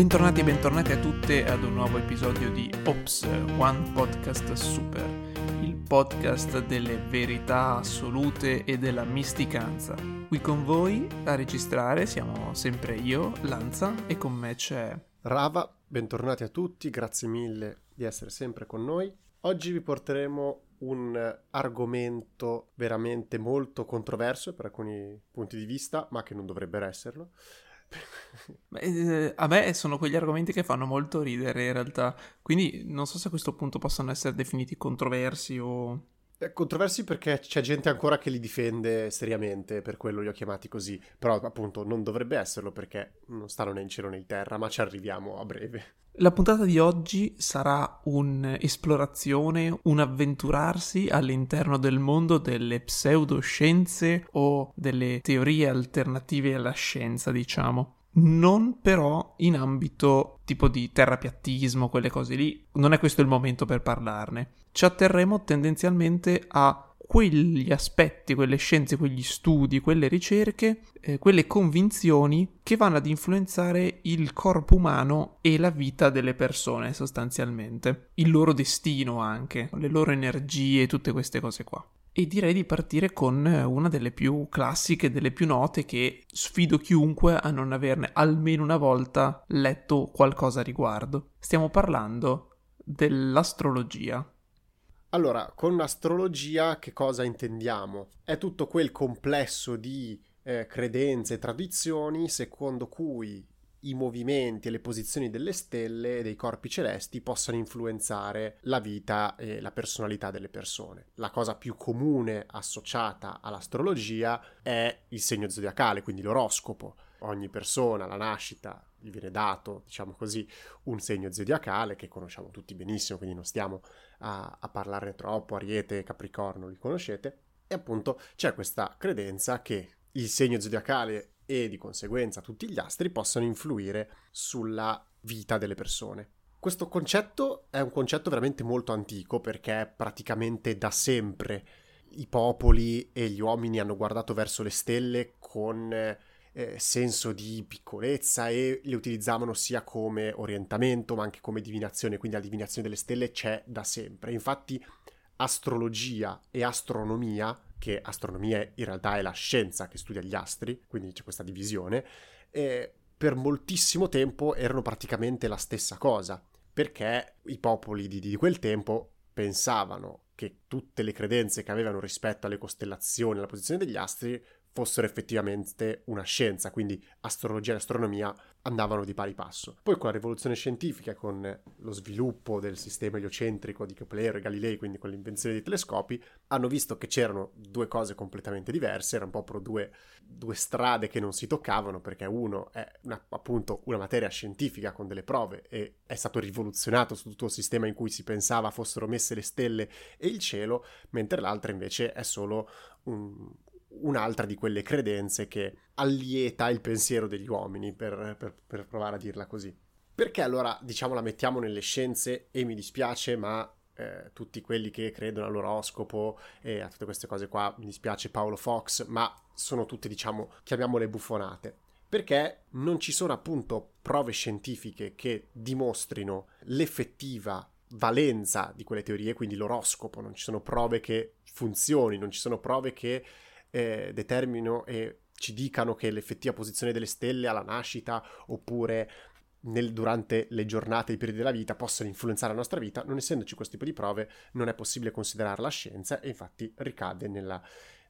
Bentornati e bentornati a tutte ad un nuovo episodio di Ops, One Podcast Super, il podcast delle verità assolute e della misticanza. Qui con voi a registrare siamo sempre io, Lanza, e con me c'è Rava, bentornati a tutti, grazie mille di essere sempre con noi. Oggi vi porteremo un argomento veramente molto controverso per alcuni punti di vista, ma che non dovrebbero esserlo. Eh, a me sono quegli argomenti che fanno molto ridere in realtà, quindi non so se a questo punto possono essere definiti controversi o... Eh, controversi perché c'è gente ancora che li difende seriamente, per quello li ho chiamati così, però appunto non dovrebbe esserlo perché non stanno né in cielo né in terra, ma ci arriviamo a breve. La puntata di oggi sarà un'esplorazione, un avventurarsi all'interno del mondo delle pseudoscienze o delle teorie alternative alla scienza, diciamo. Non però in ambito tipo di terrapiattismo, quelle cose lì. Non è questo il momento per parlarne. Ci atterremo tendenzialmente a quegli aspetti, quelle scienze, quegli studi, quelle ricerche, eh, quelle convinzioni che vanno ad influenzare il corpo umano e la vita delle persone sostanzialmente, il loro destino anche, le loro energie, tutte queste cose qua. E direi di partire con una delle più classiche, delle più note, che sfido chiunque a non averne almeno una volta letto qualcosa a riguardo. Stiamo parlando dell'astrologia. Allora, con astrologia che cosa intendiamo? È tutto quel complesso di eh, credenze e tradizioni secondo cui i movimenti e le posizioni delle stelle e dei corpi celesti possano influenzare la vita e la personalità delle persone. La cosa più comune associata all'astrologia è il segno zodiacale, quindi l'oroscopo. Ogni persona alla nascita gli viene dato, diciamo così, un segno zodiacale che conosciamo tutti benissimo, quindi non stiamo a, a parlarne troppo, Ariete Capricorno li conoscete, e appunto c'è questa credenza che il segno zodiacale e di conseguenza tutti gli astri possano influire sulla vita delle persone. Questo concetto è un concetto veramente molto antico perché praticamente da sempre i popoli e gli uomini hanno guardato verso le stelle con eh, senso di piccolezza e le utilizzavano sia come orientamento ma anche come divinazione, quindi la divinazione delle stelle c'è da sempre. Infatti astrologia e astronomia, che astronomia in realtà è la scienza che studia gli astri, quindi c'è questa divisione, eh, per moltissimo tempo erano praticamente la stessa cosa, perché i popoli di, di quel tempo pensavano che tutte le credenze che avevano rispetto alle costellazioni, alla posizione degli astri, fossero effettivamente una scienza, quindi astrologia e astronomia andavano di pari passo. Poi con la rivoluzione scientifica, con lo sviluppo del sistema eliocentrico di Kepler e Galilei, quindi con l'invenzione dei telescopi, hanno visto che c'erano due cose completamente diverse, erano proprio due, due strade che non si toccavano, perché uno è una, appunto una materia scientifica con delle prove e è stato rivoluzionato su tutto il sistema in cui si pensava fossero messe le stelle e il cielo, mentre l'altra invece è solo un, un'altra di quelle credenze che allieta il pensiero degli uomini, per, per, per, provare a dirla così. Perché allora, diciamo, la mettiamo nelle scienze e mi dispiace, ma eh, tutti quelli che credono all'oroscopo e a tutte queste cose qua, mi dispiace Paolo Fox, ma sono tutte, diciamo, chiamiamole buffonate. Perché non ci sono appunto prove scientifiche che dimostrino l'effettiva valenza di quelle teorie, quindi l'oroscopo, non ci sono prove che funzioni, non ci sono prove che eh, determinino e ci dicano che l'effettiva posizione delle stelle alla nascita oppure nel, durante le giornate, i periodi della vita possono influenzare la nostra vita, non essendoci questo tipo di prove non è possibile considerarla scienza e infatti ricade nella,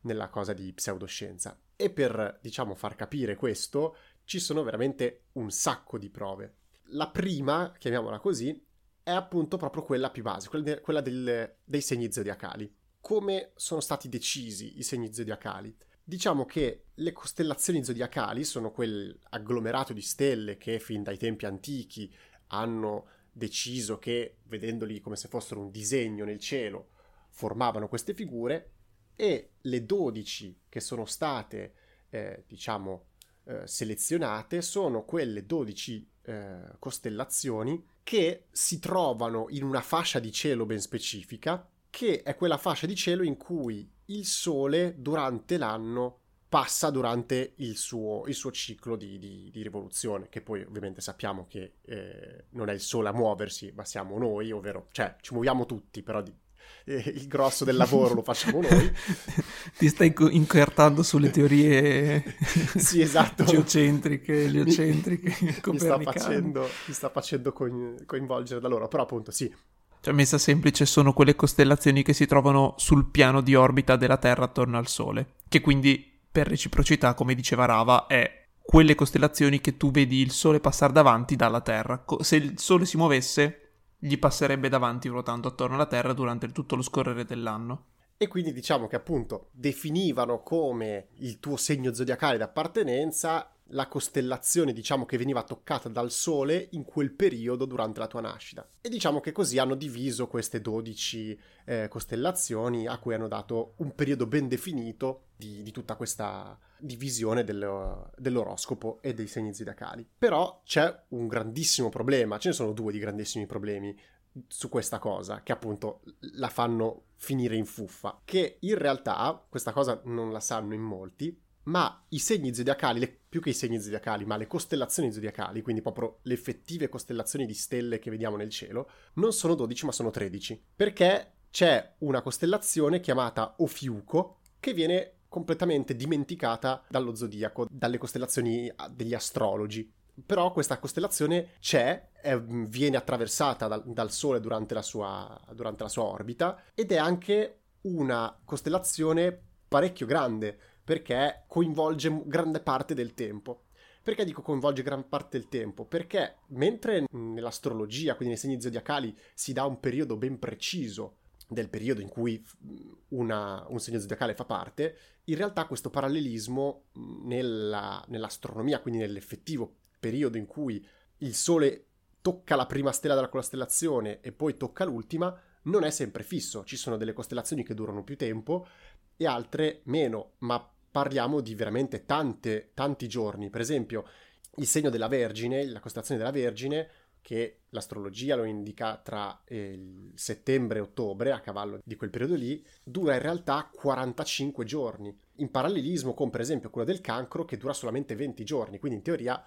nella cosa di pseudoscienza. E per, diciamo, far capire questo ci sono veramente un sacco di prove. La prima, chiamiamola così, è appunto proprio quella più base, quella, de- quella del, dei segni zodiacali come sono stati decisi i segni zodiacali. Diciamo che le costellazioni zodiacali sono quell'agglomerato di stelle che fin dai tempi antichi hanno deciso che, vedendoli come se fossero un disegno nel cielo, formavano queste figure e le 12 che sono state, eh, diciamo, eh, selezionate sono quelle 12 eh, costellazioni che si trovano in una fascia di cielo ben specifica che è quella fascia di cielo in cui il Sole durante l'anno passa durante il suo, il suo ciclo di, di, di, rivoluzione, che poi ovviamente sappiamo che eh, non è il sole a muoversi, ma siamo noi, ovvero, cioè ci muoviamo tutti, però di, eh, il grosso del lavoro lo facciamo noi. Ti stai incartando sulle teorie sì, esatto. geocentriche, eliocentriche, mi, mi sta facendo, mi sta facendo coinvolgere da loro, però appunto sì, cioè, messa semplice, sono quelle costellazioni che si trovano sul piano di orbita della Terra attorno al Sole, che quindi per reciprocità, come diceva Rava, è quelle costellazioni che tu vedi il Sole passare davanti dalla Terra. Se il Sole si muovesse, gli passerebbe davanti ruotando attorno alla Terra durante tutto lo scorrere dell'anno. E quindi diciamo che appunto definivano come il tuo segno zodiacale d'appartenenza la costellazione, diciamo, che veniva toccata dal Sole in quel periodo durante la tua nascita. E diciamo che così hanno diviso queste 12 eh, costellazioni a cui hanno dato un periodo ben definito di, di tutta questa divisione del, dell'oroscopo e dei segni zodiacali. Però c'è un grandissimo problema, ce ne sono due di grandissimi problemi su questa cosa, che appunto la fanno finire in fuffa, che in realtà, questa cosa non la sanno in molti, ma i segni zodiacali, le, più che i segni zodiacali, ma le costellazioni zodiacali, quindi proprio le effettive costellazioni di stelle che vediamo nel cielo, non sono 12 ma sono 13, perché c'è una costellazione chiamata Ofiuco che viene completamente dimenticata dallo zodiaco, dalle costellazioni degli astrologi. Però questa costellazione c'è, è, viene attraversata dal, dal Sole durante la, sua, durante la sua orbita ed è anche una costellazione parecchio grande perché coinvolge grande parte del tempo. Perché dico coinvolge gran parte del tempo? Perché mentre nell'astrologia, quindi nei segni zodiacali, si dà un periodo ben preciso del periodo in cui una, un segno zodiacale fa parte, in realtà questo parallelismo nella, nell'astronomia, quindi nell'effettivo periodo in cui il Sole tocca la prima stella della costellazione e poi tocca l'ultima, non è sempre fisso. Ci sono delle costellazioni che durano più tempo e altre meno, ma parliamo di veramente tante, tanti giorni. Per esempio, il segno della Vergine, la costellazione della Vergine, che l'astrologia lo indica tra eh, settembre e ottobre, a cavallo di quel periodo lì, dura in realtà 45 giorni, in parallelismo con per esempio quello del cancro che dura solamente 20 giorni, quindi in teoria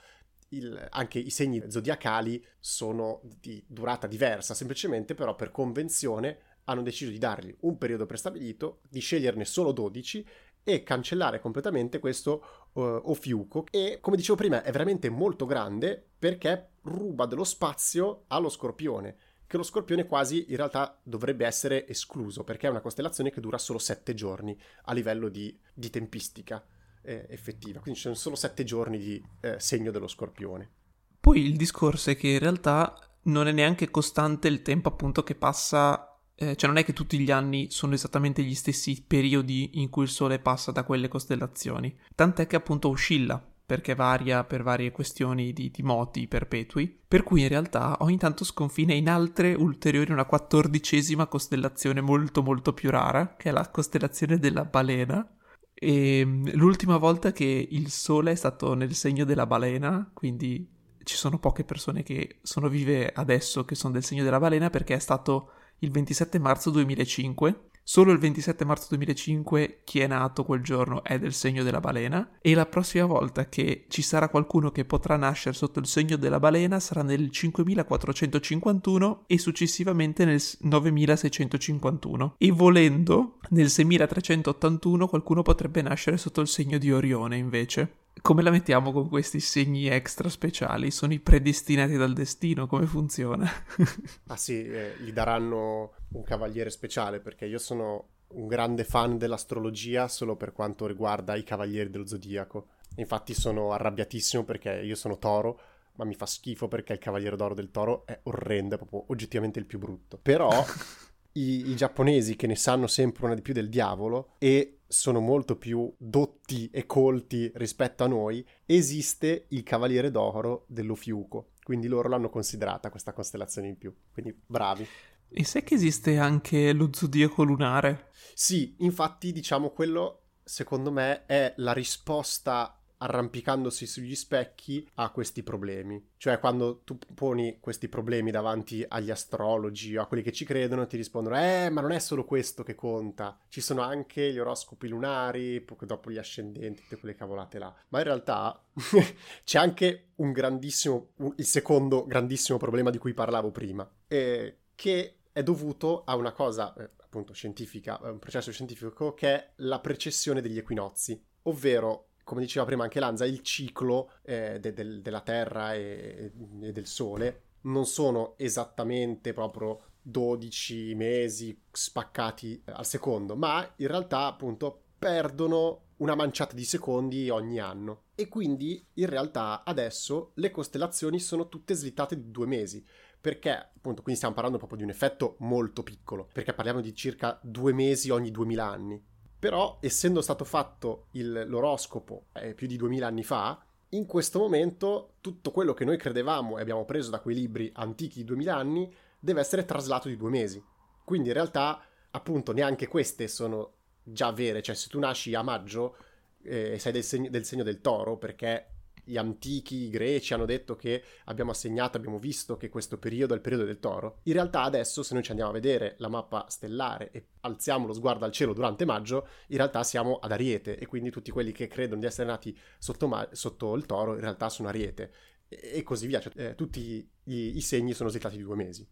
il, anche i segni zodiacali sono di durata diversa, semplicemente però per convenzione hanno deciso di dargli un periodo prestabilito, di sceglierne solo 12 e cancellare completamente questo uh, Ofiuco e come dicevo prima è veramente molto grande perché ruba dello spazio allo Scorpione che lo Scorpione quasi in realtà dovrebbe essere escluso perché è una costellazione che dura solo sette giorni a livello di, di tempistica eh, effettiva. Quindi ci sono solo sette giorni di eh, segno dello Scorpione. Poi il discorso è che in realtà non è neanche costante il tempo appunto che passa eh, cioè non è che tutti gli anni sono esattamente gli stessi periodi in cui il Sole passa da quelle costellazioni, tant'è che appunto oscilla perché varia per varie questioni di, di, moti perpetui, per cui in realtà ogni tanto sconfina in altre ulteriori una quattordicesima costellazione molto molto più rara, che è la costellazione della balena. E ehm, l'ultima volta che il Sole è stato nel segno della balena, quindi ci sono poche persone che sono vive adesso che sono del segno della balena perché è stato il 27 marzo 2005. Solo il 27 marzo 2005 chi è nato quel giorno è del segno della balena e la prossima volta che ci sarà qualcuno che potrà nascere sotto il segno della balena sarà nel 5451 e successivamente nel 9651 e volendo nel 6381 qualcuno potrebbe nascere sotto il segno di Orione invece. Come la mettiamo con questi segni extra speciali? Sono i predestinati dal destino? Come funziona? ah sì, eh, gli daranno un cavaliere speciale perché io sono un grande fan dell'astrologia solo per quanto riguarda i cavalieri dello zodiaco. Infatti sono arrabbiatissimo perché io sono toro, ma mi fa schifo perché il cavaliere d'oro del toro è orrendo, è proprio oggettivamente il più brutto. Però i, i giapponesi che ne sanno sempre una di più del diavolo e sono molto più dotti e colti rispetto a noi, esiste il Cavaliere d'Oro dell'Ofiuco. Quindi loro l'hanno considerata questa costellazione in più. Quindi bravi. E sai che esiste anche lo zodiaco lunare? Sì, infatti diciamo quello secondo me è la risposta arrampicandosi sugli specchi ha questi problemi. Cioè quando tu poni questi problemi davanti agli astrologi o a quelli che ci credono ti rispondono eh ma non è solo questo che conta, ci sono anche gli oroscopi lunari, poi dopo gli ascendenti, tutte quelle cavolate là. Ma in realtà c'è anche un grandissimo, un, il secondo grandissimo problema di cui parlavo prima, eh, che è dovuto a una cosa eh, appunto scientifica, un processo scientifico che è la precessione degli equinozi, ovvero come diceva prima anche Lanza, il ciclo eh, de- de- della Terra e-, e del Sole non sono esattamente proprio 12 mesi spaccati al secondo, ma in realtà appunto perdono una manciata di secondi ogni anno. E quindi in realtà adesso le costellazioni sono tutte slittate di due mesi. Perché, appunto, quindi stiamo parlando proprio di un effetto molto piccolo, perché parliamo di circa due mesi ogni 2000 anni. Però, essendo stato fatto il, l'oroscopo eh, più di 2000 anni fa, in questo momento tutto quello che noi credevamo e abbiamo preso da quei libri antichi di 2000 anni deve essere traslato di due mesi. Quindi in realtà, appunto, neanche queste sono già vere. Cioè, se tu nasci a maggio eh, sei del segno, del segno del toro, perché gli antichi greci hanno detto che abbiamo assegnato, abbiamo visto che questo periodo è il periodo del toro. In realtà adesso se noi ci andiamo a vedere la mappa stellare e alziamo lo sguardo al cielo durante maggio, in realtà siamo ad Ariete e quindi tutti quelli che credono di essere nati sotto, ma- sotto il toro in realtà sono Ariete e, così via. Cioè, eh, tutti i-, i segni sono slittati di due mesi.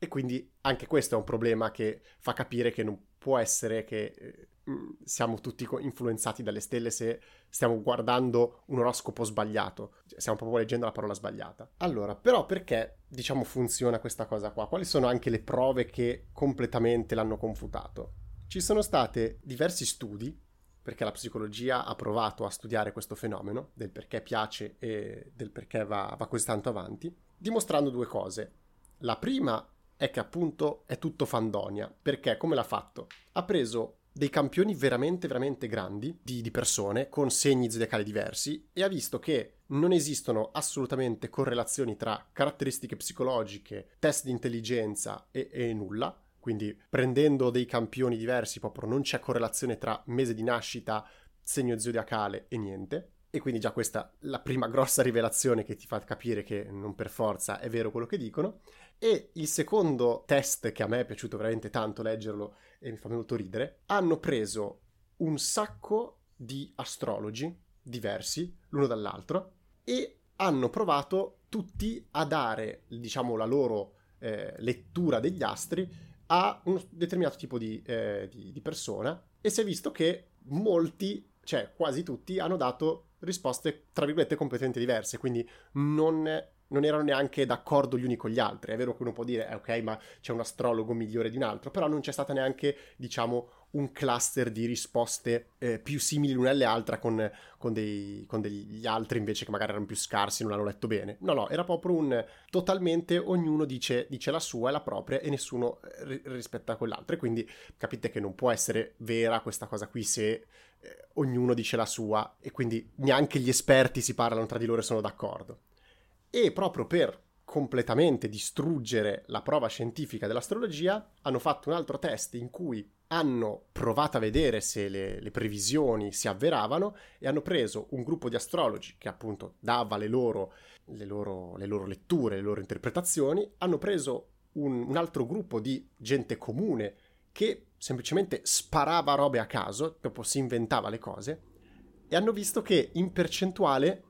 E quindi anche questo è un problema che fa capire che non può essere che eh, siamo tutti influenzati dalle stelle se stiamo guardando un oroscopo sbagliato, cioè, stiamo proprio leggendo la parola sbagliata. Allora, però perché diciamo funziona questa cosa qua? Quali sono anche le prove che completamente l'hanno confutato? Ci sono state diversi studi perché la psicologia ha provato a studiare questo fenomeno del perché piace e del perché va, va così tanto avanti, dimostrando due cose. La prima è che appunto è tutto fandonia. Perché? Come l'ha fatto? Ha preso dei campioni veramente, veramente grandi di, di, persone con segni zodiacali diversi e ha visto che non esistono assolutamente correlazioni tra caratteristiche psicologiche, test di intelligenza e, e nulla. Quindi prendendo dei campioni diversi proprio non c'è correlazione tra mese di nascita, segno zodiacale e niente. E quindi già questa è la prima grossa rivelazione che ti fa capire che non per forza è vero quello che dicono. E il secondo test che a me è piaciuto veramente tanto leggerlo e mi fa molto ridere, hanno preso un sacco di astrologi diversi l'uno dall'altro e hanno provato tutti a dare, diciamo, la loro eh, lettura degli astri a un determinato tipo di, eh, di, di persona e si è visto che molti, cioè quasi tutti, hanno dato risposte tra virgolette completamente diverse, quindi non non erano neanche d'accordo gli uni con gli altri. È vero che uno può dire, eh, ok, ma c'è un astrologo migliore di un altro, però non c'è stata neanche, diciamo, un cluster di risposte eh, più simili l'una alle altre con, con, dei, con, degli altri invece che magari erano più scarsi, non l'hanno letto bene. No, no, era proprio un totalmente ognuno dice, dice la sua e la propria e nessuno eh, ri- rispetta quell'altro. E quindi capite che non può essere vera questa cosa qui se eh, ognuno dice la sua e quindi neanche gli esperti si parlano tra di loro e sono d'accordo e proprio per completamente distruggere la prova scientifica dell'astrologia hanno fatto un altro test in cui hanno provato a vedere se le, le, previsioni si avveravano e hanno preso un gruppo di astrologi che appunto dava le loro, le loro, le loro letture, le loro interpretazioni, hanno preso un, un altro gruppo di gente comune che semplicemente sparava robe a caso, proprio si inventava le cose, e hanno visto che in percentuale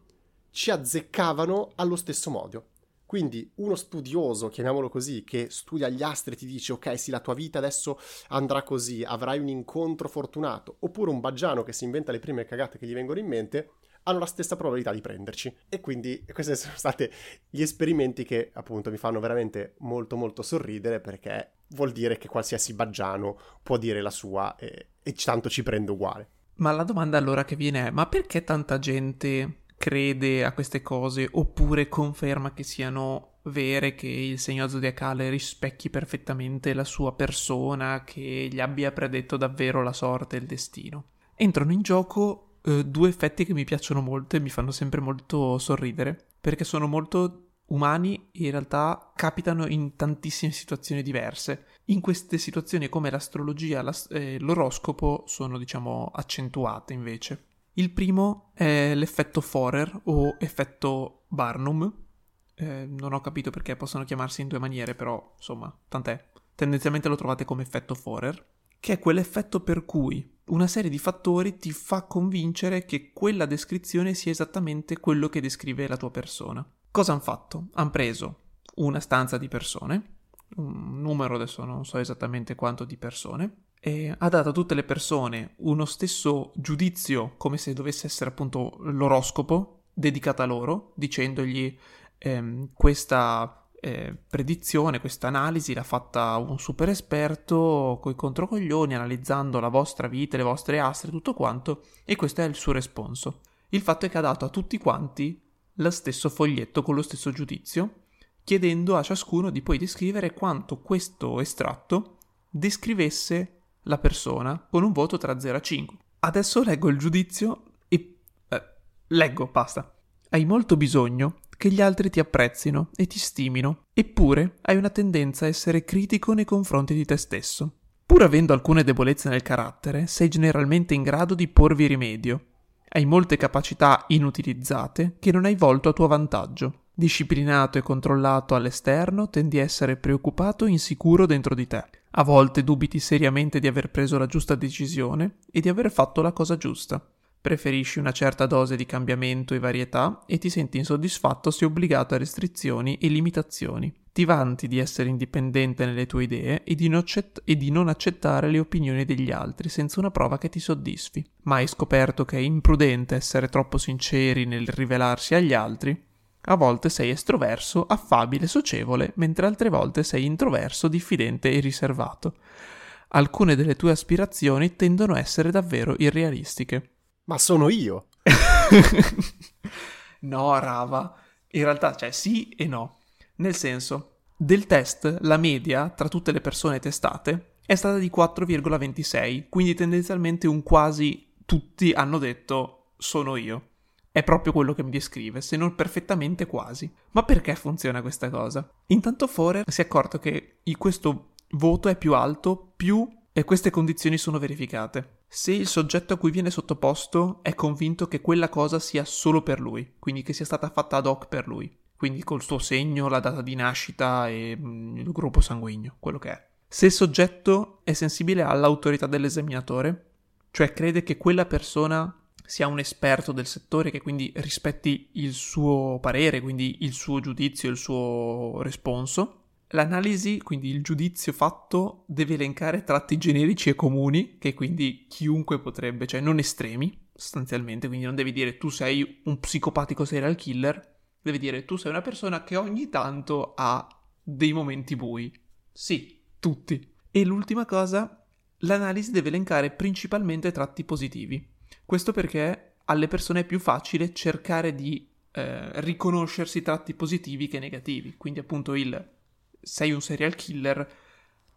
ci azzeccavano allo stesso modo. Quindi uno studioso, chiamiamolo così, che studia gli astri e ti dice ok sì la tua vita adesso andrà così, avrai un incontro fortunato, oppure un baggiano che si inventa le prime cagate che gli vengono in mente, hanno la stessa probabilità di prenderci. E quindi questi sono stati gli esperimenti che appunto mi fanno veramente molto molto sorridere perché vuol dire che qualsiasi baggiano può dire la sua e, e tanto ci prende uguale. Ma la domanda allora che viene è, ma perché tanta gente crede a queste cose oppure conferma che siano vere, che il segno zodiacale rispecchi perfettamente la sua persona, che gli abbia predetto davvero la sorte e il destino. Entrano in gioco eh, due effetti che mi piacciono molto e mi fanno sempre molto sorridere, perché sono molto umani e in realtà capitano in tantissime situazioni diverse. In queste situazioni come l'astrologia, l'as- eh, l'oroscopo sono diciamo accentuate invece. Il primo è l'effetto Forer o effetto Barnum. Eh, non ho capito perché possono chiamarsi in due maniere, però insomma, tant'è. Tendenzialmente lo trovate come effetto Forer, che è quell'effetto per cui una serie di fattori ti fa convincere che quella descrizione sia esattamente quello che descrive la tua persona. Cosa hanno fatto? Hanno preso una stanza di persone, un numero adesso non so esattamente quanto di persone, e ha dato a tutte le persone uno stesso giudizio, come se dovesse essere appunto l'oroscopo dedicato a loro, dicendogli ehm, questa eh, predizione, questa analisi l'ha fatta un super esperto coi controcoglioni, analizzando la vostra vita, le vostre astre, tutto quanto, e questo è il suo responso. Il fatto è che ha dato a tutti quanti lo stesso foglietto con lo stesso giudizio, chiedendo a ciascuno di poi descrivere quanto questo estratto descrivesse la persona con un voto tra 0 e 5. Adesso leggo il giudizio e... Eh, leggo, basta. Hai molto bisogno che gli altri ti apprezzino e ti stimino, eppure hai una tendenza a essere critico nei confronti di te stesso. Pur avendo alcune debolezze nel carattere, sei generalmente in grado di porvi rimedio. Hai molte capacità inutilizzate che non hai volto a tuo vantaggio. Disciplinato e controllato all'esterno, tendi a essere preoccupato e insicuro dentro di te. A volte dubiti seriamente di aver preso la giusta decisione e di aver fatto la cosa giusta. Preferisci una certa dose di cambiamento e varietà e ti senti insoddisfatto se obbligato a restrizioni e limitazioni. Ti vanti di essere indipendente nelle tue idee e di, accett- e di non accettare le opinioni degli altri senza una prova che ti soddisfi. Ma hai scoperto che è imprudente essere troppo sinceri nel rivelarsi agli altri? A volte sei estroverso, affabile, socievole, mentre altre volte sei introverso, diffidente e riservato. Alcune delle tue aspirazioni tendono a essere davvero irrealistiche. Ma sono io. no, Rava. In realtà, cioè, sì e no. Nel senso, del test, la media tra tutte le persone testate è stata di 4,26, quindi tendenzialmente un quasi tutti hanno detto sono io è proprio quello che mi descrive, se non perfettamente quasi. Ma perché funziona questa cosa? Intanto Forer si è accorto che questo voto è più alto più queste condizioni sono verificate. Se il soggetto a cui viene sottoposto è convinto che quella cosa sia solo per lui, quindi che sia stata fatta ad hoc per lui, quindi col suo segno, la data di nascita e mm, il gruppo sanguigno, quello che è. Se il soggetto è sensibile all'autorità dell'esaminatore, cioè crede che quella persona sia un esperto del settore che quindi rispetti il suo parere, quindi il suo giudizio, il suo responso. L'analisi, quindi il giudizio fatto, deve elencare tratti generici e comuni, che quindi chiunque potrebbe, cioè non estremi, sostanzialmente, quindi non devi dire tu sei un psicopatico serial killer, devi dire tu sei una persona che ogni tanto ha dei momenti bui. Sì, tutti. E l'ultima cosa, l'analisi deve elencare principalmente tratti positivi. Questo perché alle persone è più facile cercare di eh, riconoscersi tratti positivi che negativi. Quindi appunto il sei un serial killer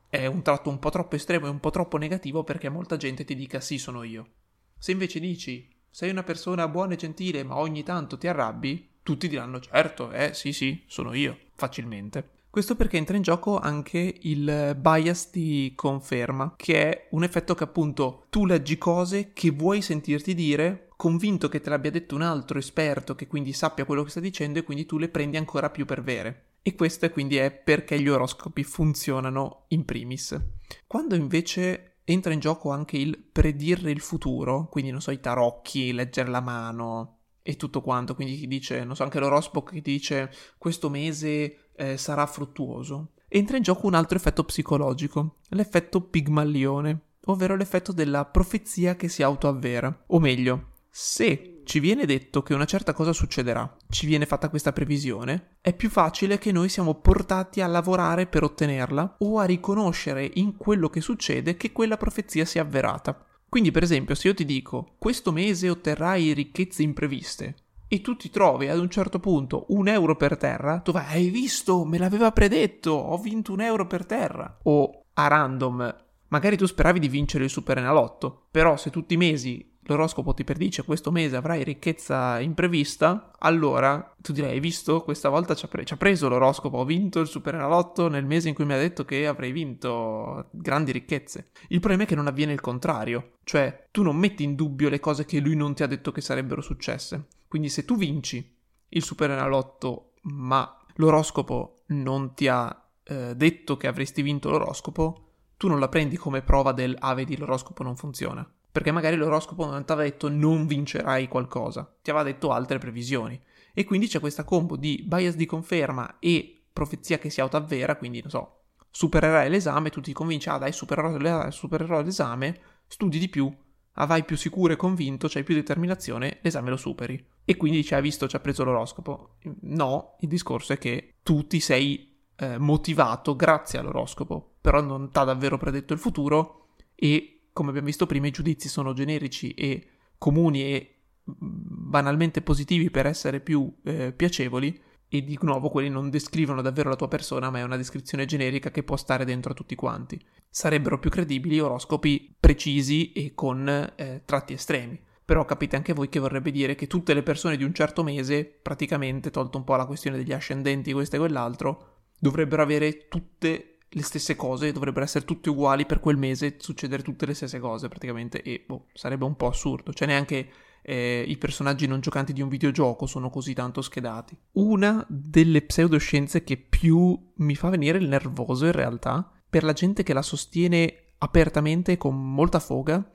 è un tratto un po' troppo estremo e un po' troppo negativo perché molta gente ti dica sì sono io. Se invece dici sei una persona buona e gentile ma ogni tanto ti arrabbi, tutti diranno certo, eh sì sì, sono io, facilmente. Questo perché entra in gioco anche il bias di conferma, che è un effetto che appunto tu leggi cose che vuoi sentirti dire, convinto che te l'abbia detto un altro esperto che quindi sappia quello che sta dicendo e quindi tu le prendi ancora più per vere. E questo quindi è perché gli oroscopi funzionano in primis. Quando invece entra in gioco anche il predire il futuro, quindi non so, i tarocchi, leggere la mano e tutto quanto, quindi chi dice, non so, anche l'oroscopo che dice questo mese eh, sarà fruttuoso. Entra in gioco un altro effetto psicologico, l'effetto pigmallione, ovvero l'effetto della profezia che si autoavvera. O meglio, se ci viene detto che una certa cosa succederà, ci viene fatta questa previsione, è più facile che noi siamo portati a lavorare per ottenerla o a riconoscere in quello che succede che quella profezia sia avverata. Quindi, per esempio, se io ti dico questo mese otterrai ricchezze impreviste, e tu ti trovi ad un certo punto un euro per terra, tu vai, hai visto, me l'aveva predetto, ho vinto un euro per terra. O a random, magari tu speravi di vincere il Super Enalotto, però se tutti i mesi l'oroscopo ti predice questo mese avrai ricchezza imprevista, allora tu direi, hai visto, questa volta ci ha, pre- preso l'oroscopo, ho vinto il Superenalotto nel mese in cui mi ha detto che avrei vinto grandi ricchezze. Il problema è che non avviene il contrario, cioè tu non metti in dubbio le cose che lui non ti ha detto che sarebbero successe. Quindi se tu vinci il Superenalotto, ma l'oroscopo non ti ha eh, detto che avresti vinto l'oroscopo, tu non la prendi come prova del ah vedi l'oroscopo non funziona. Perché magari l'oroscopo non ti aveva detto non vincerai qualcosa, ti aveva detto altre previsioni. E quindi c'è questa combo di bias di conferma e profezia che si autoavvera, quindi non so, supererai l'esame, tu ti convinci, ah dai, supererò l'esame, studi di più, ah, vai più sicuro e convinto, c'hai più determinazione, l'esame lo superi. E quindi dici, hai visto, ci ha preso l'oroscopo. No, il discorso è che tu ti sei eh, motivato grazie all'oroscopo, però non ti ha davvero predetto il futuro e, come abbiamo visto prima, i giudizi sono generici e comuni e mm, banalmente positivi per essere più eh, piacevoli e di nuovo quelli non descrivono davvero la tua persona, ma è una descrizione generica che può stare dentro a tutti quanti. Sarebbero più credibili oroscopi precisi e con eh, tratti estremi. Però capite anche voi che vorrebbe dire che tutte le persone di un certo mese, praticamente, tolto un po' la questione degli ascendenti, questo e quell'altro, dovrebbero avere tutte le stesse cose, dovrebbero essere tutte uguali per quel mese, succedere tutte le stesse cose praticamente, e boh, sarebbe un po' assurdo. Cioè neanche eh, i personaggi non giocanti di un videogioco sono così tanto schedati. Una delle pseudoscienze che più mi fa venire il nervoso in realtà, per la gente che la sostiene apertamente con molta foga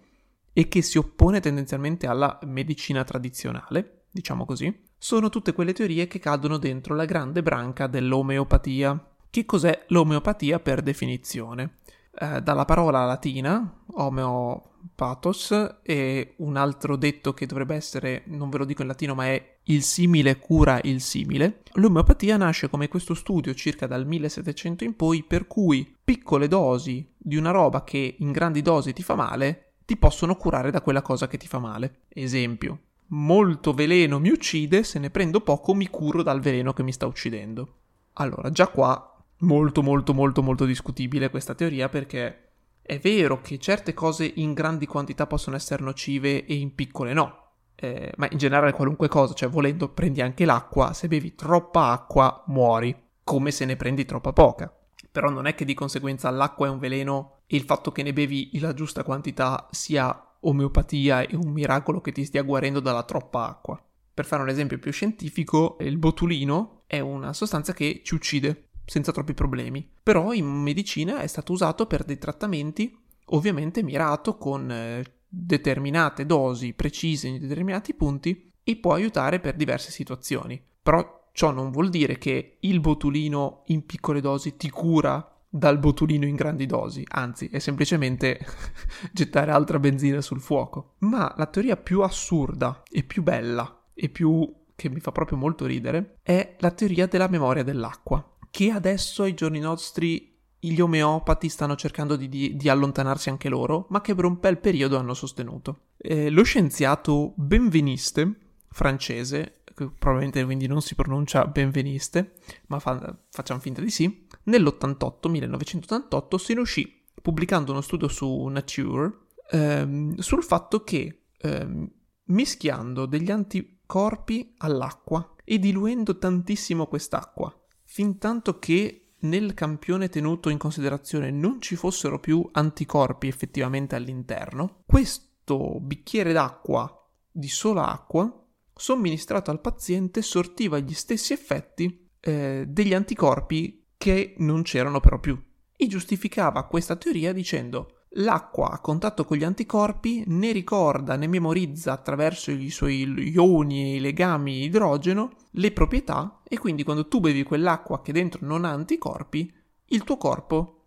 e che si oppone tendenzialmente alla medicina tradizionale, diciamo così, sono tutte quelle teorie che cadono dentro la grande branca dell'omeopatia. Che cos'è l'omeopatia per definizione? Eh, dalla parola latina, omeo pathos e un altro detto che dovrebbe essere, non ve lo dico in latino, ma è il simile cura il simile. L'omeopatia nasce come questo studio circa dal 1700 in poi per cui piccole dosi di una roba che in grandi dosi ti fa male ti possono curare da quella cosa che ti fa male. Esempio, molto veleno mi uccide, se ne prendo poco mi curo dal veleno che mi sta uccidendo. Allora, già qua molto molto molto molto discutibile questa teoria perché è vero che certe cose in grandi quantità possono essere nocive e in piccole no, eh, ma in generale qualunque cosa, cioè volendo prendi anche l'acqua, se bevi troppa acqua muori, come se ne prendi troppa poca. Però non è che di conseguenza l'acqua è un veleno e il fatto che ne bevi la giusta quantità sia omeopatia e un miracolo che ti stia guarendo dalla troppa acqua. Per fare un esempio più scientifico, il botulino è una sostanza che ci uccide, senza troppi problemi. Però in medicina è stato usato per dei trattamenti ovviamente mirato con eh, determinate dosi precise in determinati punti e può aiutare per diverse situazioni. Però ciò non vuol dire che il botulino in piccole dosi ti cura dal botulino in grandi dosi, anzi è semplicemente gettare altra benzina sul fuoco. Ma la teoria più assurda e più bella e più che mi fa proprio molto ridere è la teoria della memoria dell'acqua che adesso ai giorni nostri gli omeopati stanno cercando di, di, di, allontanarsi anche loro, ma che per un bel periodo hanno sostenuto. Eh, lo scienziato Benveniste, francese, che probabilmente quindi non si pronuncia Benveniste, ma fa, facciamo finta di sì, nell'88, 1988, se ne uscì pubblicando uno studio su Nature ehm, sul fatto che ehm, mischiando degli anticorpi all'acqua e diluendo tantissimo quest'acqua fin tanto che nel campione tenuto in considerazione non ci fossero più anticorpi effettivamente all'interno, questo bicchiere d'acqua, di sola acqua, somministrato al paziente sortiva gli stessi effetti eh, degli anticorpi che non c'erano però più. E giustificava questa teoria dicendo L'acqua a contatto con gli anticorpi ne ricorda, ne memorizza attraverso i suoi ioni e i legami idrogeno le proprietà e quindi quando tu bevi quell'acqua che dentro non ha anticorpi, il tuo corpo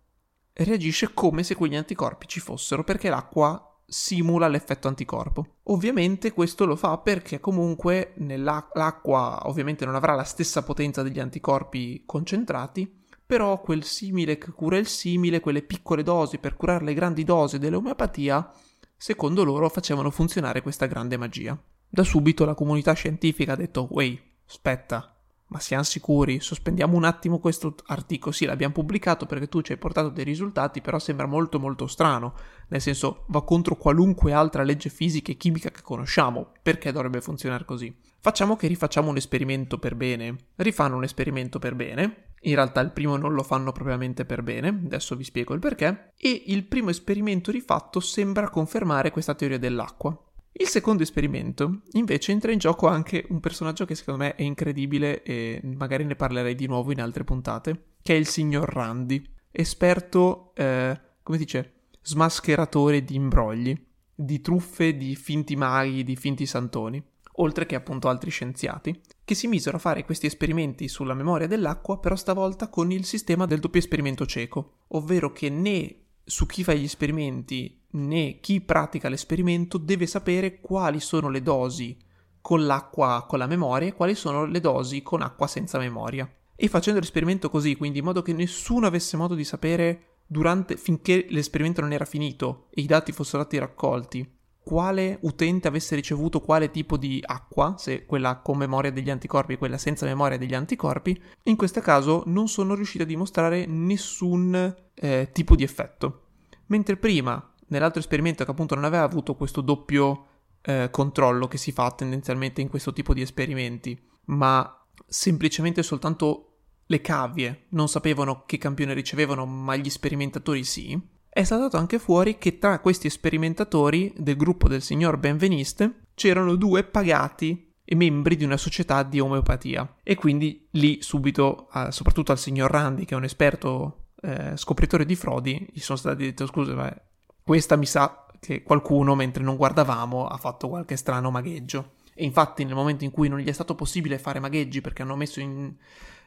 reagisce come se quegli anticorpi ci fossero perché l'acqua simula l'effetto anticorpo. Ovviamente questo lo fa perché comunque l'acqua ovviamente non avrà la stessa potenza degli anticorpi concentrati, però quel simile che cura il simile, quelle piccole dosi per curare le grandi dosi dell'omeopatia, secondo loro facevano funzionare questa grande magia. Da subito la comunità scientifica ha detto, wey, aspetta, ma siamo sicuri, sospendiamo un attimo questo articolo, sì l'abbiamo pubblicato perché tu ci hai portato dei risultati, però sembra molto molto strano, nel senso va contro qualunque altra legge fisica e chimica che conosciamo, perché dovrebbe funzionare così? Facciamo che rifacciamo un esperimento per bene, rifanno un esperimento per bene, in realtà il primo non lo fanno propriamente per bene, adesso vi spiego il perché, e il primo esperimento rifatto sembra confermare questa teoria dell'acqua. Il secondo esperimento invece entra in gioco anche un personaggio che secondo me è incredibile e magari ne parlerei di nuovo in altre puntate, che è il signor Randy, esperto, eh, come dice, smascheratore di imbrogli, di truffe, di finti maghi, di finti santoni, oltre che appunto altri scienziati, che si misero a fare questi esperimenti sulla memoria dell'acqua, però stavolta con il sistema del doppio esperimento cieco, ovvero che né su chi fa gli esperimenti né chi pratica l'esperimento deve sapere quali sono le dosi con l'acqua con la memoria e quali sono le dosi con acqua senza memoria. E facendo l'esperimento così, quindi in modo che nessuno avesse modo di sapere durante, finché l'esperimento non era finito e i dati fossero stati raccolti, quale utente avesse ricevuto quale tipo di acqua, se quella con memoria degli anticorpi e quella senza memoria degli anticorpi, in questo caso non sono riusciti a dimostrare nessun eh, tipo di effetto. Mentre prima nell'altro esperimento che appunto non aveva avuto questo doppio eh, controllo che si fa tendenzialmente in questo tipo di esperimenti, ma semplicemente soltanto le cavie non sapevano che campione ricevevano, ma gli sperimentatori sì, è saltato anche fuori che tra questi sperimentatori del gruppo del signor Benveniste c'erano due pagati e membri di una società di omeopatia. E quindi lì subito, soprattutto al signor Randi, che è un esperto eh, scopritore di frodi, gli sono stati detti scusa, ma questa mi sa che qualcuno, mentre non guardavamo, ha fatto qualche strano magheggio. E infatti nel momento in cui non gli è stato possibile fare magheggi perché hanno messo, in,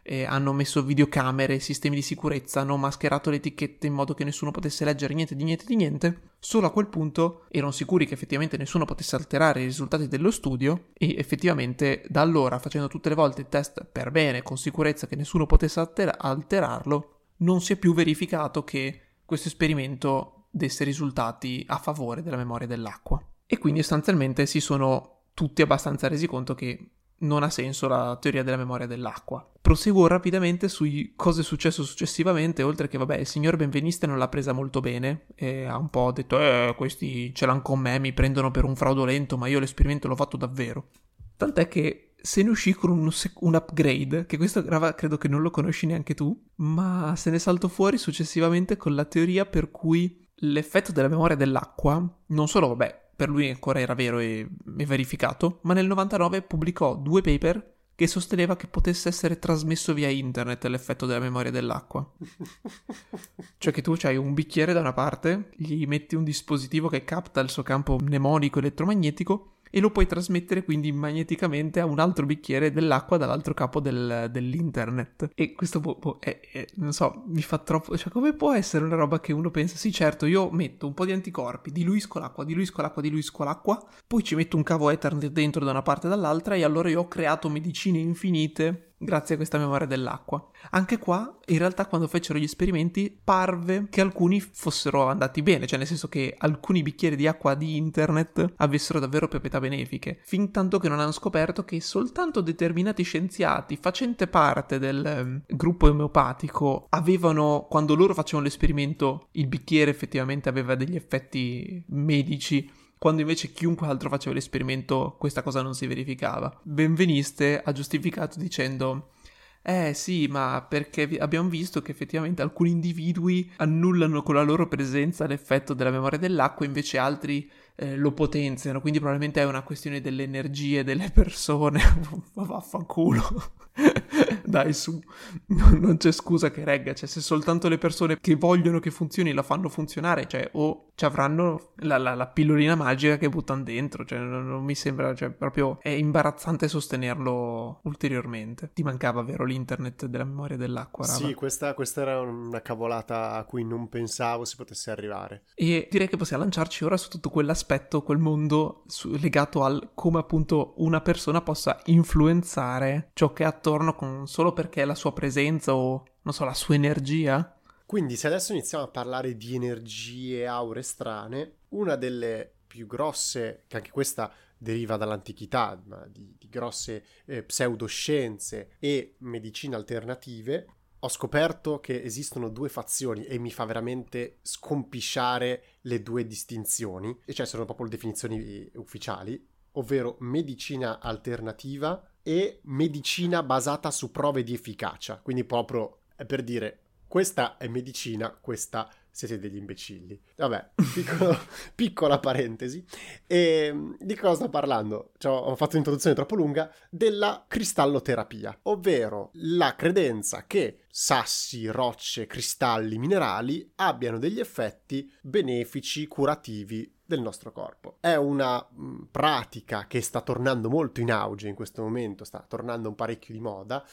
eh, hanno messo videocamere, sistemi di sicurezza, hanno mascherato le etichette in modo che nessuno potesse leggere niente di niente di niente, solo a quel punto erano sicuri che effettivamente nessuno potesse alterare i risultati dello studio e effettivamente da allora facendo tutte le volte il test per bene, con sicurezza che nessuno potesse alter- alterarlo, non si è più verificato che questo esperimento desse risultati a favore della memoria dell'acqua. E quindi sostanzialmente si sono tutti abbastanza resi conto che non ha senso la teoria della memoria dell'acqua. Proseguo rapidamente su cosa è successo successivamente, oltre che vabbè il signor Benveniste non l'ha presa molto bene e ha un po' detto eh questi ce l'hanno con me, mi prendono per un fraudolento, ma io l'esperimento l'ho fatto davvero. Tant'è che se ne uscì con un, un, upgrade, che questo credo che non lo conosci neanche tu, ma se ne saltò fuori successivamente con la teoria per cui l'effetto della memoria dell'acqua, non solo, vabbè, per lui ancora era vero e, e verificato, ma nel 99 pubblicò due paper che sosteneva che potesse essere trasmesso via internet l'effetto della memoria dell'acqua. cioè che tu hai un bicchiere da una parte, gli metti un dispositivo che capta il suo campo mnemonico elettromagnetico e lo puoi trasmettere quindi magneticamente a un altro bicchiere dell'acqua dall'altro capo del, dell'internet. E questo boh, boh, è, è, non so, mi fa troppo... Cioè, come può essere una roba che uno pensa, sì certo, io metto un po' di anticorpi, diluisco l'acqua, diluisco l'acqua, diluisco l'acqua, poi ci metto un cavo Ethernet dentro da una parte e dall'altra e allora io ho creato medicine infinite grazie a questa memoria dell'acqua. Anche qua, in realtà, quando fecero gli esperimenti, parve che alcuni fossero andati bene, cioè nel senso che alcuni bicchieri di acqua di internet avessero davvero proprietà benefiche, fin tanto che non hanno scoperto che soltanto determinati scienziati, facente parte del um, gruppo omeopatico, avevano, quando loro facevano l'esperimento, il bicchiere effettivamente aveva degli effetti medici quando invece chiunque altro faceva l'esperimento questa cosa non si verificava. Benveniste ha giustificato dicendo eh sì, ma perché abbiamo visto che effettivamente alcuni individui annullano con la loro presenza l'effetto della memoria dell'acqua, invece altri eh, lo potenziano, quindi probabilmente è una questione delle energie delle persone. vaffanculo. Dai, su, non c'è scusa che regga, cioè se soltanto le persone che vogliono che funzioni la fanno funzionare, cioè o ci avranno la, la, la, pillolina magica che buttano dentro, cioè non, non, mi sembra, cioè proprio è imbarazzante sostenerlo ulteriormente. Ti mancava, vero, l'internet della memoria dell'acqua? Rava? Sì, questa, questa era una cavolata a cui non pensavo si potesse arrivare. E direi che possiamo lanciarci ora su tutto quell'aspetto, quel mondo su, legato al come appunto una persona possa influenzare ciò che ha attorno con, solo perché la sua presenza o, non so, la sua energia. Quindi se adesso iniziamo a parlare di energie aure strane, una delle più grosse, che anche questa deriva dall'antichità, di, di grosse eh, pseudoscienze e medicine alternative, ho scoperto che esistono due fazioni e mi fa veramente scompisciare le due distinzioni, e cioè sono proprio le definizioni ufficiali, ovvero medicina alternativa e medicina basata su prove di efficacia. Quindi proprio è per dire questa è medicina, questa siete degli imbecilli. Vabbè, piccolo, piccola parentesi. E ehm, di cosa sto parlando? Cioè, ho fatto un'introduzione troppo lunga della cristalloterapia, ovvero la credenza che sassi, rocce, cristalli, minerali abbiano degli effetti benefici, curativi del nostro corpo. È una mm, pratica che sta tornando molto in auge in questo momento, sta tornando un parecchio di moda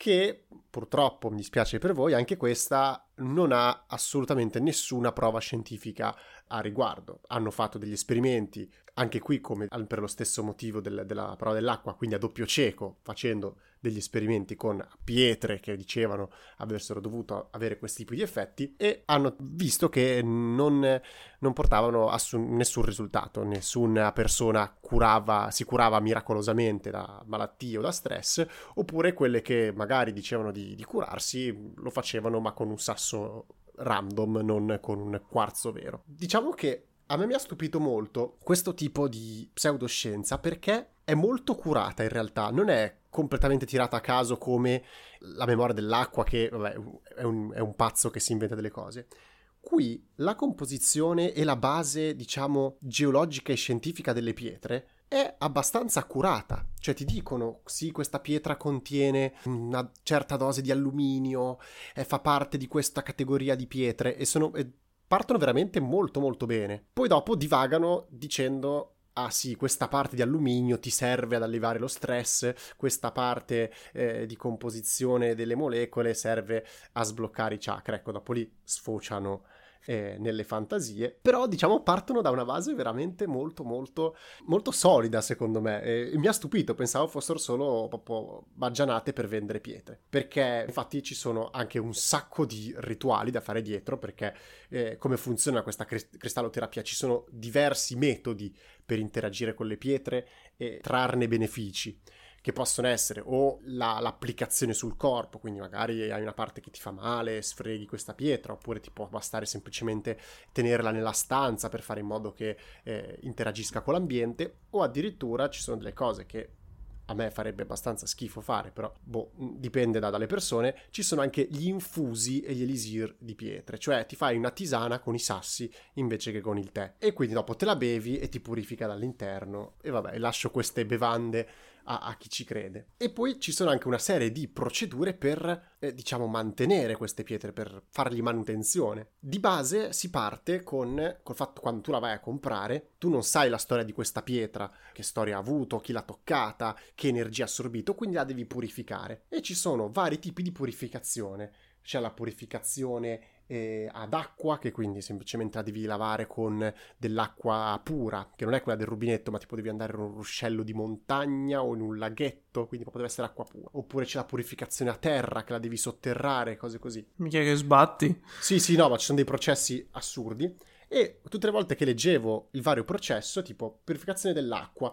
che purtroppo mi dispiace per voi, anche questa non ha assolutamente nessuna prova scientifica a riguardo. Hanno fatto degli esperimenti, anche qui come per lo stesso motivo del, della prova dell'acqua, quindi a doppio cieco, facendo degli esperimenti con pietre che dicevano avessero dovuto avere questi tipi di effetti e hanno visto che non, non portavano assun- nessun risultato, nessuna persona curava, si curava miracolosamente da malattie o da stress, oppure quelle che magari dicevano di, di curarsi lo facevano ma con un sasso random, non con un quarzo vero. Diciamo che a me mi ha stupito molto questo tipo di pseudoscienza perché è molto curata in realtà, non è completamente tirata a caso come la memoria dell'acqua che vabbè, è, un, è un pazzo che si inventa delle cose. Qui la composizione e la base, diciamo, geologica e scientifica delle pietre è abbastanza accurata. Cioè ti dicono, sì, questa pietra contiene una certa dose di alluminio, e fa parte di questa categoria di pietre e sono... E partono veramente molto molto bene. Poi dopo divagano dicendo ah sì, questa parte di alluminio ti serve ad allevare lo stress, questa parte eh, di composizione delle molecole serve a sbloccare i chakra. Ecco, dopo lì sfociano eh, nelle fantasie, però diciamo partono da una base veramente molto molto molto solida secondo me e, mi ha stupito, pensavo fossero solo proprio baggianate per vendere pietre, perché infatti ci sono anche un sacco di rituali da fare dietro, perché eh, come funziona questa cristalloterapia? Ci sono diversi metodi per interagire con le pietre e trarne benefici che possono essere o la, l'applicazione sul corpo, quindi magari hai una parte che ti fa male, sfreghi questa pietra, oppure ti può bastare semplicemente tenerla nella stanza per fare in modo che eh, interagisca con l'ambiente, o addirittura ci sono delle cose che a me farebbe abbastanza schifo fare, però boh, dipende da, dalle persone, ci sono anche gli infusi e gli elisir di pietre, cioè ti fai una tisana con i sassi invece che con il tè e quindi dopo te la bevi e ti purifica dall'interno e vabbè, lascio queste bevande a, a, chi ci crede. E poi ci sono anche una serie di procedure per, eh, diciamo, mantenere queste pietre, per fargli manutenzione. Di base si parte con col fatto quando tu la vai a comprare, tu non sai la storia di questa pietra, che storia ha avuto, chi l'ha toccata, che energia ha assorbito, quindi la devi purificare. E ci sono vari tipi di purificazione. C'è la purificazione eh, ad acqua, che quindi semplicemente la devi lavare con dell'acqua pura, che non è quella del rubinetto, ma tipo devi andare in un ruscello di montagna o in un laghetto, quindi proprio deve essere acqua pura. Oppure c'è la purificazione a terra, che la devi sotterrare, cose così. Mica che sbatti. Sì, sì, no, ma ci sono dei processi assurdi. E tutte le volte che leggevo il vario processo, tipo purificazione dell'acqua,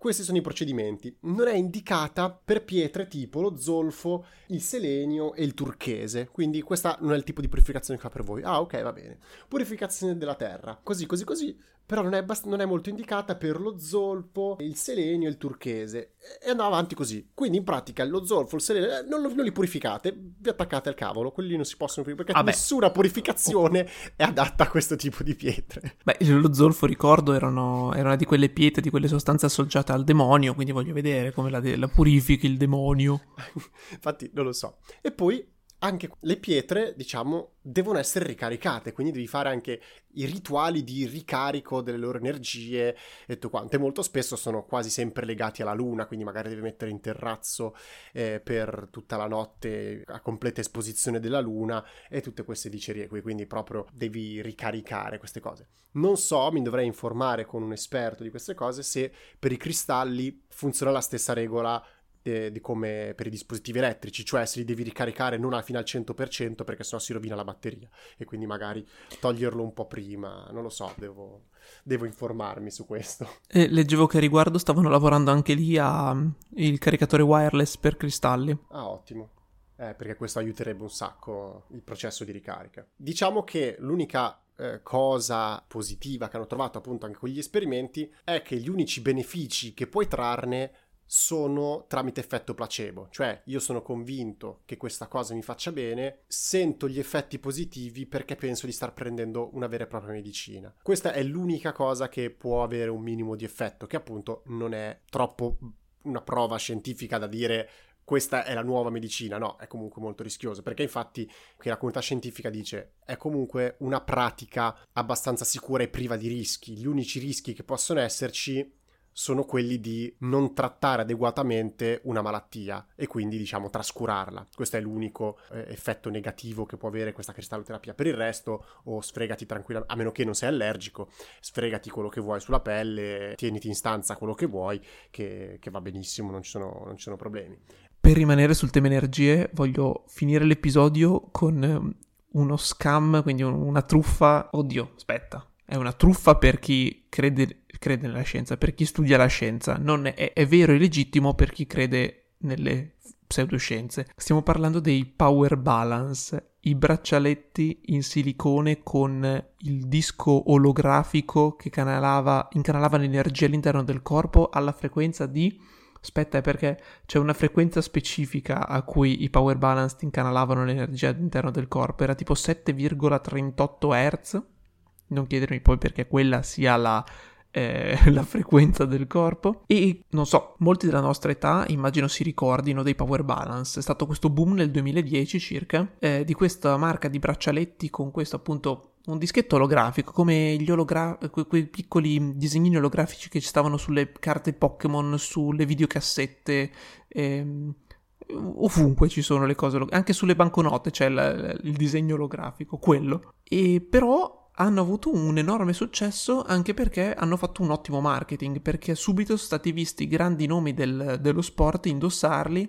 questi sono i procedimenti. Non è indicata per pietre tipo lo zolfo, il selenio e il turchese. Quindi questa non è il tipo di purificazione che fa per voi. Ah, ok, va bene. Purificazione della terra. Così, così, così però non è, bast- non è, molto indicata per lo zolfo, il selenio e il turchese. E andava avanti così. Quindi in pratica lo zolfo, il selenio, eh, non, lo, non li purificate, vi attaccate al cavolo, quelli non si possono purificare perché ah nessuna purificazione è adatta a questo tipo di pietre. Beh, lo zolfo, ricordo, erano, era di quelle pietre, di quelle sostanze associate al demonio, quindi voglio vedere come la, la purifichi il demonio. Infatti non lo so. E poi anche le pietre, diciamo, devono essere ricaricate, quindi devi fare anche i rituali di ricarico delle loro energie e tutto quanto. E molto spesso sono quasi sempre legati alla luna, quindi magari devi mettere in terrazzo eh, per tutta la notte a completa esposizione della luna e tutte queste dicerie qui, quindi proprio devi ricaricare queste cose. Non so, mi dovrei informare con un esperto di queste cose se per i cristalli funziona la stessa regola di, di come per i dispositivi elettrici, cioè se li devi ricaricare non fino al 100% perché sennò si rovina la batteria e quindi magari toglierlo un po' prima, non lo so, devo, devo informarmi su questo. E leggevo che a riguardo stavano lavorando anche lì al caricatore wireless per cristalli. Ah, ottimo. Eh, perché questo aiuterebbe un sacco il processo di ricarica. Diciamo che l'unica eh, cosa positiva che hanno trovato appunto anche con gli esperimenti è che gli unici benefici che puoi trarne sono tramite effetto placebo, cioè io sono convinto che questa cosa mi faccia bene, sento gli effetti positivi perché penso di star prendendo una vera e propria medicina. Questa è l'unica cosa che può avere un minimo di effetto, che appunto non è troppo una prova scientifica da dire questa è la nuova medicina, no, è comunque molto rischioso, perché infatti che la comunità scientifica dice è comunque una pratica abbastanza sicura e priva di rischi. Gli unici rischi che possono esserci sono quelli di non trattare adeguatamente una malattia e quindi diciamo trascurarla. Questo è l'unico eh, effetto negativo che può avere questa cristalloterapia. Per il resto o sfregati tranquillamente, a meno che non sei allergico, sfregati quello che vuoi sulla pelle, tieniti in stanza quello che vuoi, che, che va benissimo, non ci, sono, non ci sono problemi. Per rimanere sul tema energie, voglio finire l'episodio con ehm, uno scam, quindi una truffa. Oddio, aspetta, è una truffa per chi crede, crede nella scienza, per chi studia la scienza, non è, è vero e legittimo per chi crede nelle pseudoscienze. Stiamo parlando dei power balance, i braccialetti in silicone con il disco olografico che canalava, incanalava l'energia all'interno del corpo alla frequenza di Aspetta, è perché c'è una frequenza specifica a cui i power balance incanalavano l'energia all'interno del corpo, era tipo 7,38 Hz non chiedermi poi perché quella sia la, eh, la frequenza del corpo e non so, molti della nostra età immagino si ricordino dei Power Balance, è stato questo boom nel 2010 circa eh, di questa marca di braccialetti con questo appunto un dischetto olografico come gli ologra- que- quei piccoli disegnini olografici che ci stavano sulle carte Pokémon, sulle videocassette ehm, ovunque ci sono le cose, anche sulle banconote c'è il, il disegno olografico, quello. E però hanno avuto un enorme successo anche perché hanno fatto un ottimo marketing, perché subito sono stati visti grandi nomi del, dello sport indossarli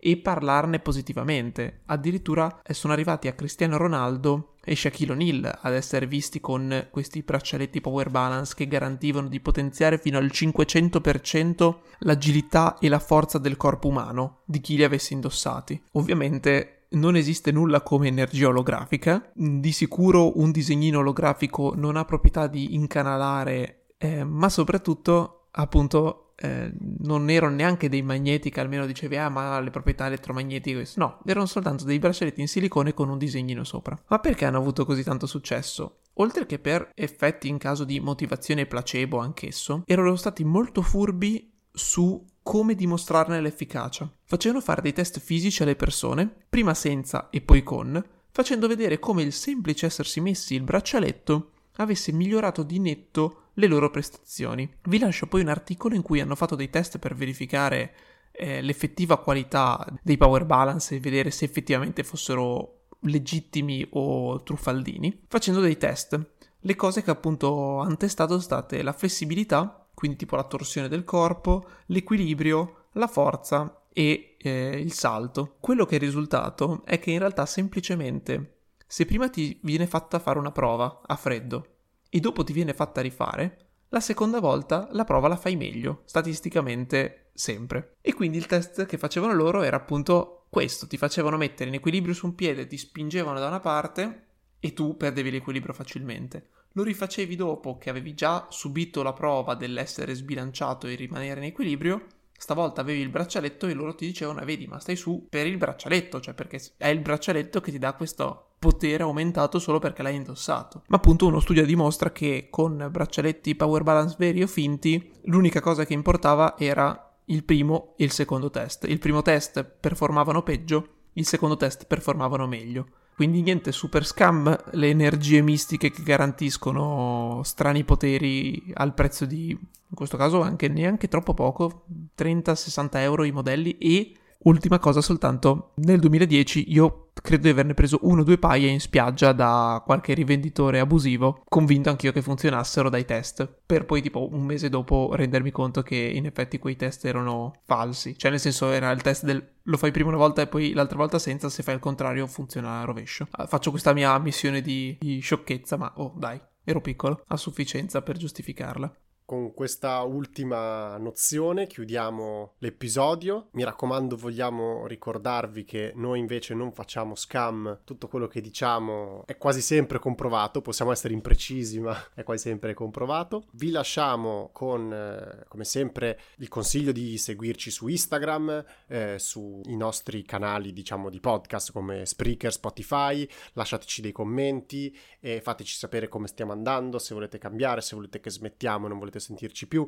e parlarne positivamente. Addirittura eh, sono arrivati a Cristiano Ronaldo e Shaquille O'Neal ad essere visti con questi braccialetti Power Balance che garantivano di potenziare fino al 500% l'agilità e la forza del corpo umano di chi li avesse indossati. Ovviamente non esiste nulla come energia olografica, di sicuro un disegnino olografico non ha proprietà di incanalare, eh, ma soprattutto appunto eh, non erano neanche dei magneti che almeno dicevi ah ma le proprietà elettromagnetiche no, erano soltanto dei braccialetti in silicone con un disegnino sopra. Ma perché hanno avuto così tanto successo? Oltre che per effetti in caso di motivazione placebo anch'esso, erano stati molto furbi su come dimostrarne l'efficacia. Facevano fare dei test fisici alle persone, prima senza e poi con, facendo vedere come il semplice essersi messi il braccialetto avesse migliorato di netto le loro prestazioni. Vi lascio poi un articolo in cui hanno fatto dei test per verificare eh, l'effettiva qualità dei power balance e vedere se effettivamente fossero legittimi o truffaldini, facendo dei test. Le cose che appunto hanno testato sono state la flessibilità, quindi tipo la torsione del corpo, l'equilibrio, la forza e eh, il salto. Quello che è risultato è che in realtà semplicemente se prima ti viene fatta fare una prova a freddo e dopo ti viene fatta rifare, la seconda volta la prova la fai meglio, statisticamente sempre. E quindi il test che facevano loro era appunto questo, ti facevano mettere in equilibrio su un piede, ti spingevano da una parte e tu perdevi l'equilibrio facilmente lo rifacevi dopo che avevi già subito la prova dell'essere sbilanciato e rimanere in equilibrio, stavolta avevi il braccialetto e loro ti dicevano, vedi, ma stai su per il braccialetto, cioè perché è il braccialetto che ti dà questo potere aumentato solo perché l'hai indossato. Ma appunto uno studio dimostra che con braccialetti power balance veri o finti, l'unica cosa che importava era il primo e il secondo test. Il primo test performavano peggio, il secondo test performavano meglio. Quindi niente super scam, le energie mistiche che garantiscono strani poteri al prezzo di, in questo caso anche neanche troppo poco, 30-60 euro i modelli e Ultima cosa soltanto, nel 2010 io credo di averne preso uno o due paia in spiaggia da qualche rivenditore abusivo, convinto anch'io che funzionassero dai test, per poi tipo un mese dopo rendermi conto che in effetti quei test erano falsi, cioè nel senso era il test del lo fai prima una volta e poi l'altra volta senza, se fai il contrario funziona a rovescio. Ah, faccio questa mia missione di, di sciocchezza, ma oh dai, ero piccolo, a sufficienza per giustificarla con questa ultima nozione chiudiamo l'episodio. Mi raccomando, vogliamo ricordarvi che noi invece non facciamo scam, tutto quello che diciamo è quasi sempre comprovato, possiamo essere imprecisi, ma è quasi sempre comprovato. Vi lasciamo con, eh, come sempre, il consiglio di seguirci su Instagram, eh, sui nostri canali, diciamo, di podcast come Spreaker, Spotify. Lasciateci dei commenti e fateci sapere come stiamo andando, se volete cambiare, se volete che smettiamo, non volete sentirci più.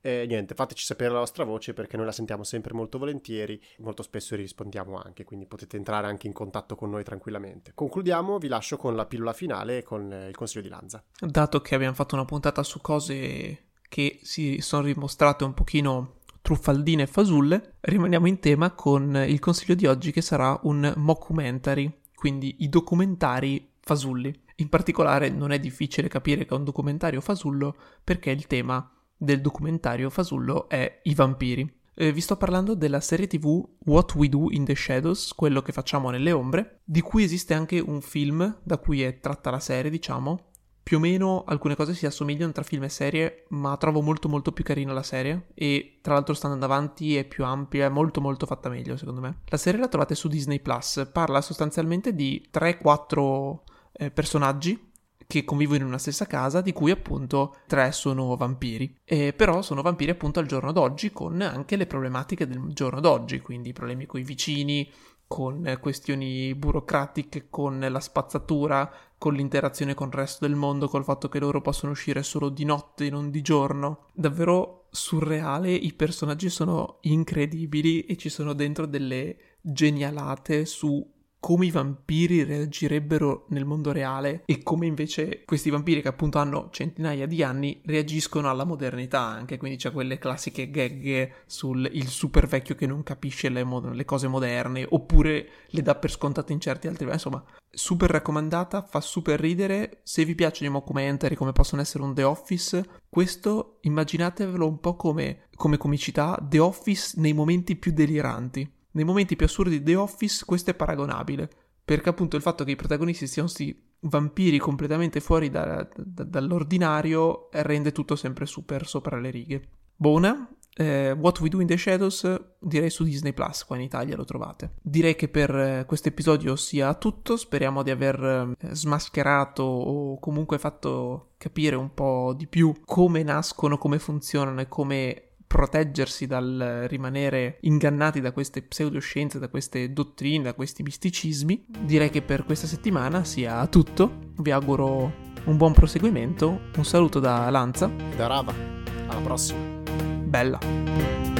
E niente, fateci sapere la vostra voce perché noi la sentiamo sempre molto volentieri, molto spesso rispondiamo anche, quindi potete entrare anche in contatto con noi tranquillamente. Concludiamo, vi lascio con la pillola finale e con il consiglio di Lanza. Dato che abbiamo fatto una puntata su cose che si sono dimostrate un pochino truffaldine e fasulle, rimaniamo in tema con il consiglio di oggi che sarà un mockumentary, quindi i documentari fasulli. In particolare non è difficile capire che è un documentario fasullo perché il tema del documentario fasullo è i vampiri. Eh, vi sto parlando della serie tv What We Do in the Shadows, quello che facciamo nelle ombre, di cui esiste anche un film da cui è tratta la serie, diciamo. Più o meno alcune cose si assomigliano tra film e serie, ma trovo molto molto più carina la serie e tra l'altro sta andando avanti, è più ampia, è molto molto fatta meglio secondo me. La serie la trovate su Disney Plus, parla sostanzialmente di 3-4 eh, personaggi che convivono in una stessa casa, di cui appunto tre sono vampiri. E però sono vampiri appunto al giorno d'oggi, con anche le problematiche del giorno d'oggi, quindi problemi con i vicini, con questioni burocratiche, con la spazzatura, con l'interazione con il resto del mondo, col fatto che loro possono uscire solo di notte e non di giorno. Davvero surreale, i personaggi sono incredibili e ci sono dentro delle genialate su come i vampiri reagirebbero nel mondo reale e come invece questi vampiri che appunto hanno centinaia di anni reagiscono alla modernità anche, quindi c'è quelle classiche gag sul il super vecchio che non capisce le, mo- le cose moderne oppure le dà per scontate in certi altri, insomma, super raccomandata, fa super ridere, se vi piacciono i documentary come possono essere un The Office, questo immaginatevelo un po' come, come comicità The Office nei momenti più deliranti nei momenti più assurdi di The Office questo è paragonabile, perché appunto il fatto che i protagonisti siano questi vampiri completamente fuori da, da, dall'ordinario rende tutto sempre super sopra le righe. Buona, eh, What We Do in the Shadows direi su Disney Plus, qua in Italia lo trovate. Direi che per eh, questo episodio sia tutto, speriamo di aver eh, smascherato o comunque fatto capire un po' di più come nascono, come funzionano e come proteggersi dal rimanere ingannati da queste pseudoscienze, da queste dottrine, da questi misticismi. Direi che per questa settimana sia tutto. Vi auguro un buon proseguimento. Un saluto da Lanza. Da Rava. Alla prossima. Bella.